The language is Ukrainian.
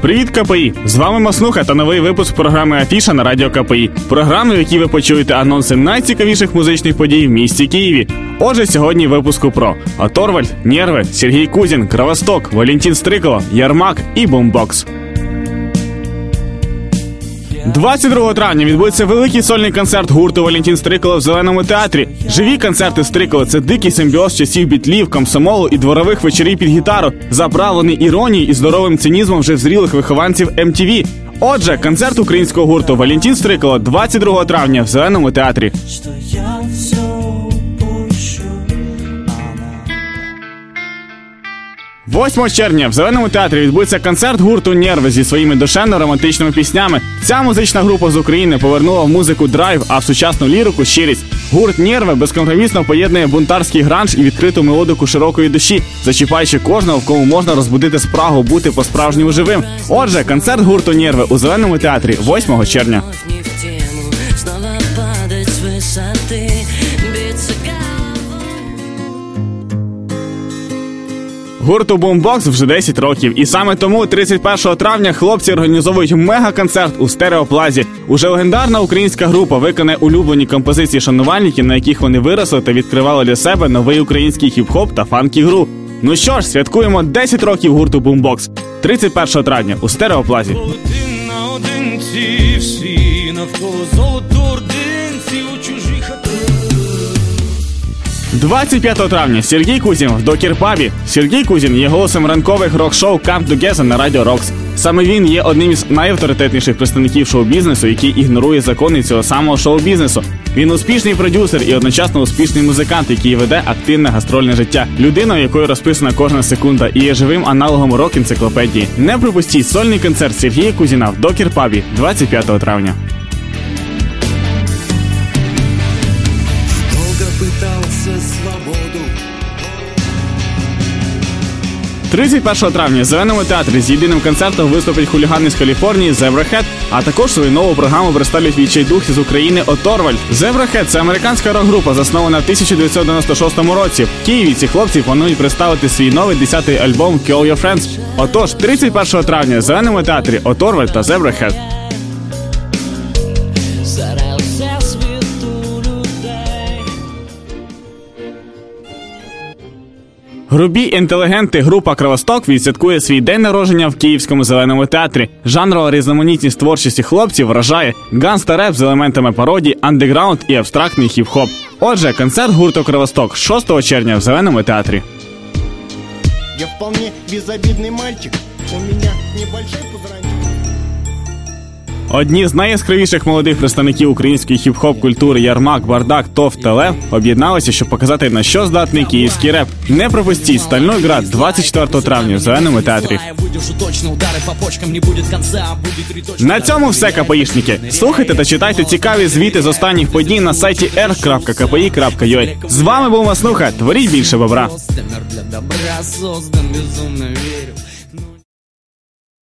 Привіт, КПІ! З вами Маснуха та новий випуск програми Афіша на радіо КПІ. Програми, в якій ви почуєте анонси найцікавіших музичних подій в місті Києві. Отже, сьогодні випуску про Оторвальд, Нєрви, Сергій Кузін, Кравосток, Валентін Стрикало, Ярмак і Бомбокс. 22 травня відбудеться великий сольний концерт гурту Валентін Стрикало в зеленому театрі. Живі концерти Стрикало це дикий симбіоз часів бітлів, комсомолу і дворових вечорів під гітару, заправлений іронією і здоровим цинізмом вже зрілих вихованців МТВ. Отже, концерт українського гурту Валентін Стрикало 22 травня в зеленому театрі. 8 червня в зеленому театрі відбудеться концерт гурту Нерви зі своїми душевно-романтичними піснями. Ця музична група з України повернула в музику драйв, а в сучасну лірику щирість. Гурт Нерви безкомпромісно поєднує бунтарський гранж і відкриту мелодику широкої душі, зачіпаючи кожного, в кому можна розбудити спрагу бути по-справжньому живим. Отже, концерт гурту Нерви у зеленому театрі 8 червня. Гурту Бумбокс вже 10 років, і саме тому 31 травня хлопці організовують мега-концерт у стереоплазі. Уже легендарна українська група виконає улюблені композиції шанувальників, на яких вони виросли та відкривали для себе новий український хіп-хоп та фанкі-гру. Ну що ж, святкуємо 10 років гурту Бумбокс 31 травня у стереоплазі. Один на наодинці, всі навколо золотоординці у чужих хатах. 25 травня Сергій Кузін в Докерпабі. Сергій Кузін є голосом ранкових рок-шоу Come Together на Радіо Рокс. Саме він є одним із найавторитетніших представників шоу-бізнесу, який ігнорує закони цього самого шоу-бізнесу. Він успішний продюсер і одночасно успішний музикант, який веде активне гастрольне життя. Людина, у якої розписана кожна секунда, і є живим аналогом рок-енциклопедії. Не пропустіть сольний концерт Сергія Кузіна в Докерпабі 25 травня. Свободу 31 травня в зеленому театрі з єдиним концертом виступить хулігани з Каліфорнії Zebra а також свою нову програму представлять відчайдух з України Оторвальд. Zebra це американська рок-група, заснована в 1996 році. В Києві ці хлопці планують представити свій новий 10-й альбом Kill Your Friends. Отож, 31 травня в зеленому театрі Оторвальд та Zebra Грубі інтелігенти група Кровосток відсвяткує свій день народження в Київському зеленому театрі. Жанрова різноманітність творчості хлопців вражає ганста реп з елементами пародії, андеграунд і абстрактний хіп-хоп. Отже, концерт гурту Кровосток 6 червня в зеленому театрі. Я вполне безобідний мальчик. У мене небольшой пузырь. Одні з найяскравіших молодих представників української хіп-хоп культури Ярмак, Бардак, Тов та Лев об'єдналися, щоб показати на що здатний київський реп. Не пропустіть стальной град 24 травня в зеленому театрі. На цьому все капоїшники. Слухайте та читайте цікаві звіти з останніх подій на сайті r.kpi.ua. З вами був Маснуха. Творіть більше бобра.